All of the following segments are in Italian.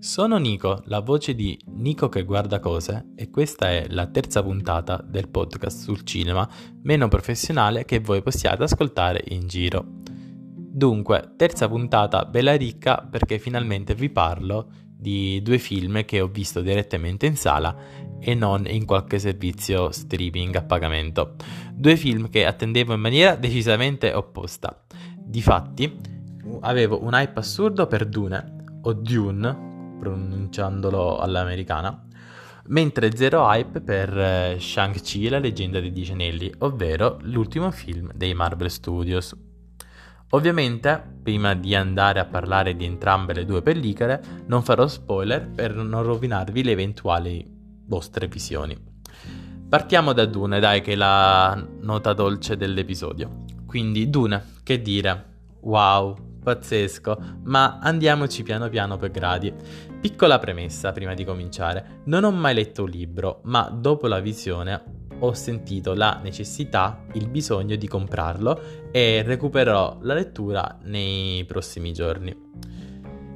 Sono Nico, la voce di Nico che guarda cose e questa è la terza puntata del podcast sul cinema meno professionale che voi possiate ascoltare in giro. Dunque, terza puntata bella ricca perché finalmente vi parlo di due film che ho visto direttamente in sala e non in qualche servizio streaming a pagamento. Due film che attendevo in maniera decisamente opposta. Difatti, avevo un hype assurdo per Dune o Dune pronunciandolo all'americana, mentre zero hype per eh, Shang-Chi la leggenda dei Dieci Anelli, ovvero l'ultimo film dei Marvel Studios. Ovviamente, prima di andare a parlare di entrambe le due pellicole, non farò spoiler per non rovinarvi le eventuali vostre visioni. Partiamo da Dune, dai, che è la nota dolce dell'episodio. Quindi, Dune, che dire? Wow, pazzesco, ma andiamoci piano piano per gradi. Piccola premessa prima di cominciare, non ho mai letto un libro, ma dopo la visione ho sentito la necessità, il bisogno di comprarlo e recupererò la lettura nei prossimi giorni.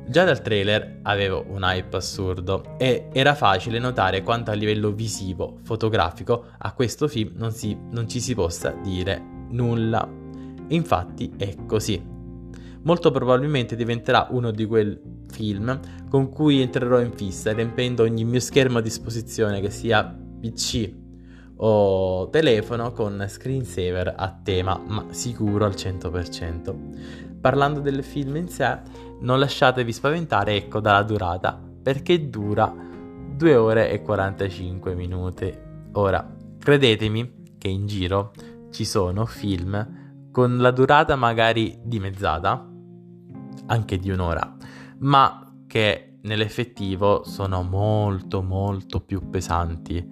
Già dal trailer avevo un hype assurdo e era facile notare quanto a livello visivo, fotografico, a questo film non, si, non ci si possa dire nulla. Infatti è così molto probabilmente diventerà uno di quei film con cui entrerò in fissa riempendo ogni mio schermo a disposizione che sia PC o telefono con screensaver a tema, ma sicuro al 100%. Parlando del film in sé, non lasciatevi spaventare ecco dalla durata, perché dura 2 ore e 45 minuti. Ora, credetemi che in giro ci sono film con la durata magari dimezzata, anche di un'ora, ma che nell'effettivo sono molto molto più pesanti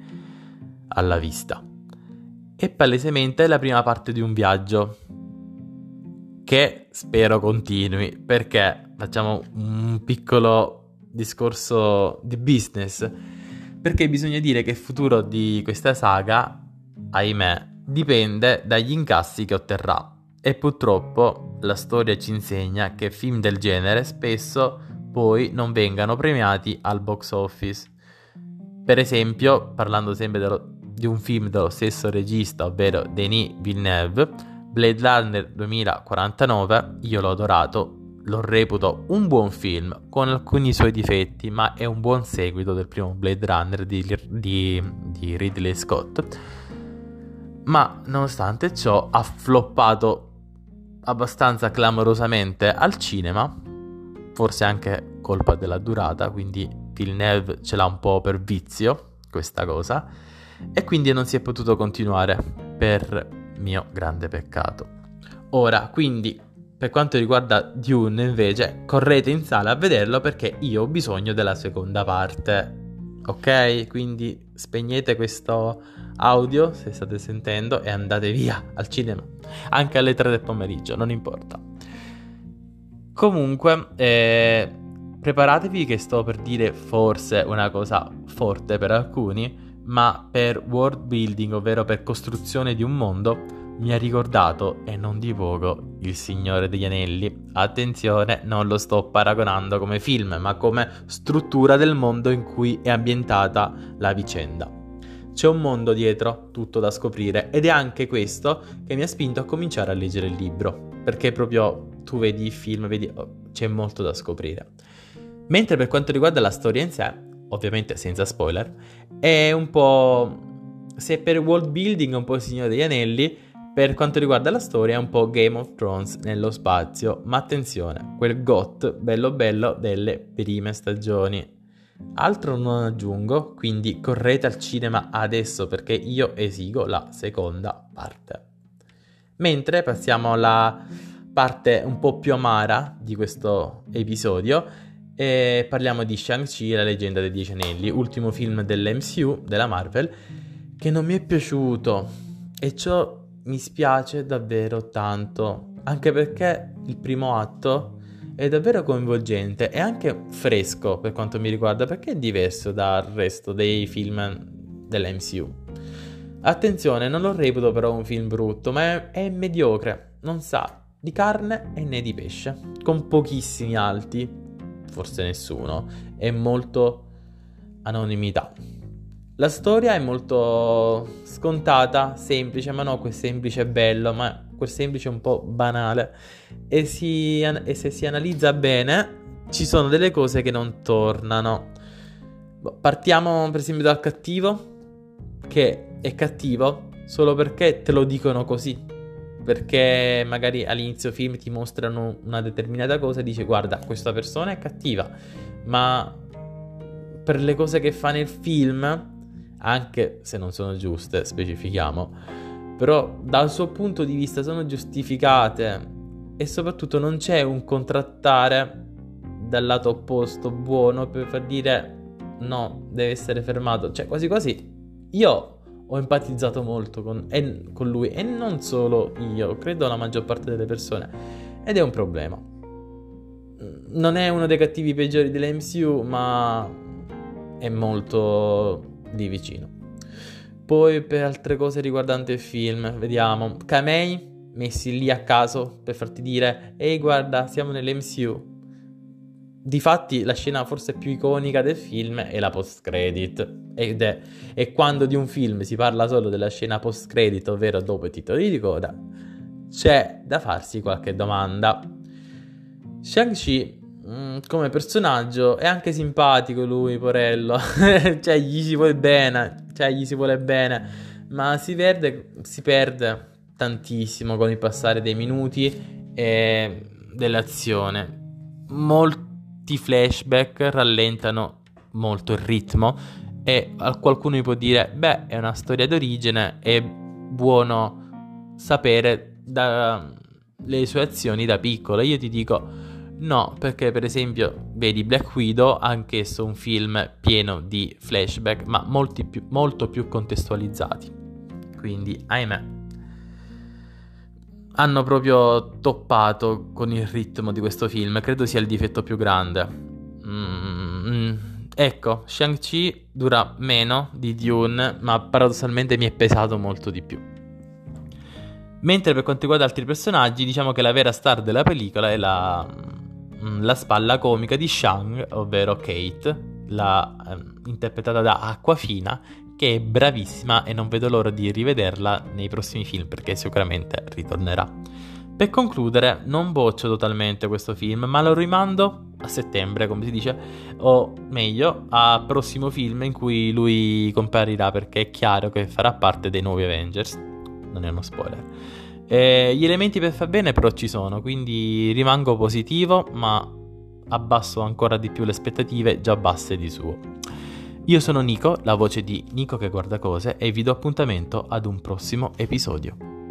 alla vista. E palesemente è la prima parte di un viaggio che spero continui perché facciamo un piccolo discorso di business perché bisogna dire che il futuro di questa saga, ahimè, dipende dagli incassi che otterrà e purtroppo la storia ci insegna che film del genere spesso poi non vengano premiati al box office. Per esempio, parlando sempre dello, di un film dello stesso regista, ovvero Denis Villeneuve, Blade Runner 2049, io l'ho adorato, lo reputo un buon film con alcuni suoi difetti, ma è un buon seguito del primo Blade Runner di, di, di Ridley Scott. Ma nonostante ciò ha floppato abbastanza clamorosamente al cinema, forse anche colpa della durata, quindi Villeneuve ce l'ha un po' per vizio questa cosa, e quindi non si è potuto continuare per mio grande peccato. Ora, quindi, per quanto riguarda Dune, invece, correte in sala a vederlo perché io ho bisogno della seconda parte. Ok? Quindi spegnete questo audio se state sentendo e andate via al cinema, anche alle 3 del pomeriggio, non importa. Comunque, eh, preparatevi che sto per dire forse una cosa forte per alcuni, ma per world building, ovvero per costruzione di un mondo, mi ha ricordato, e non divogo, Il Signore degli Anelli. Attenzione, non lo sto paragonando come film, ma come struttura del mondo in cui è ambientata la vicenda. C'è un mondo dietro, tutto da scoprire, ed è anche questo che mi ha spinto a cominciare a leggere il libro, perché proprio tu vedi il film, vedi, oh, c'è molto da scoprire. Mentre per quanto riguarda la storia in sé, ovviamente senza spoiler, è un po'... Se per world building è un po' il Signore degli Anelli, per quanto riguarda la storia è un po' Game of Thrones nello spazio, ma attenzione, quel GOT bello bello delle prime stagioni. Altro non aggiungo, quindi correte al cinema adesso perché io esigo la seconda parte. Mentre passiamo alla parte un po' più amara di questo episodio e parliamo di Shang-Chi, la leggenda dei Dieci Anelli, ultimo film dell'MCU, della Marvel, che non mi è piaciuto e ciò mi spiace davvero tanto, anche perché il primo atto è davvero coinvolgente e anche fresco per quanto mi riguarda perché è diverso dal resto dei film dell'MCU. Attenzione, non lo reputo però un film brutto, ma è, è mediocre, non sa di carne e né di pesce, con pochissimi alti. forse nessuno, è molto anonimità. La storia è molto scontata, semplice, ma no, quel semplice bello, ma quel semplice un po' banale. E, si, e se si analizza bene, ci sono delle cose che non tornano. Partiamo per esempio dal cattivo, che è cattivo solo perché te lo dicono così. Perché magari all'inizio film ti mostrano una determinata cosa e dici guarda, questa persona è cattiva, ma per le cose che fa nel film, anche se non sono giuste, specifichiamo, però dal suo punto di vista sono giustificate. E soprattutto non c'è un contrattare dal lato opposto buono per far dire no, deve essere fermato, cioè quasi quasi io ho empatizzato molto con, e, con lui e non solo io, credo la maggior parte delle persone. Ed è un problema. Non è uno dei cattivi peggiori dell'MCU, ma è molto di vicino. Poi per altre cose riguardanti il film, vediamo. Kamei messi lì a caso per farti dire ehi guarda siamo nell'MCU. Difatti la scena forse più iconica del film è la post credit ed è, è quando di un film si parla solo della scena post credit, ovvero dopo i titoli di coda, c'è da farsi qualche domanda. Shang-Chi Mm, come personaggio è anche simpatico lui, Porello. cioè, gli si vuole bene, cioè, gli si vuole bene. Ma si perde, si perde tantissimo con il passare dei minuti e dell'azione. Molti flashback rallentano molto il ritmo e qualcuno gli può dire, beh, è una storia d'origine, è buono sapere dalle sue azioni da piccolo. Io ti dico No, perché per esempio, vedi Black Widow, anch'esso un film pieno di flashback, ma più, molto più contestualizzati. Quindi, ahimè, hanno proprio toppato con il ritmo di questo film. Credo sia il difetto più grande. Mm, ecco, Shang-Chi dura meno di Dune, ma paradossalmente mi è pesato molto di più. Mentre per quanto riguarda altri personaggi, diciamo che la vera star della pellicola è la la spalla comica di Shang, ovvero Kate, la, eh, interpretata da Aquafina, che è bravissima e non vedo l'ora di rivederla nei prossimi film perché sicuramente ritornerà. Per concludere, non boccio totalmente questo film, ma lo rimando a settembre, come si dice, o meglio, a prossimo film in cui lui comparirà perché è chiaro che farà parte dei nuovi Avengers. Non è uno spoiler. Eh, gli elementi per far bene però ci sono, quindi rimango positivo, ma abbasso ancora di più le aspettative già basse di suo. Io sono Nico, la voce di Nico che guarda cose e vi do appuntamento ad un prossimo episodio.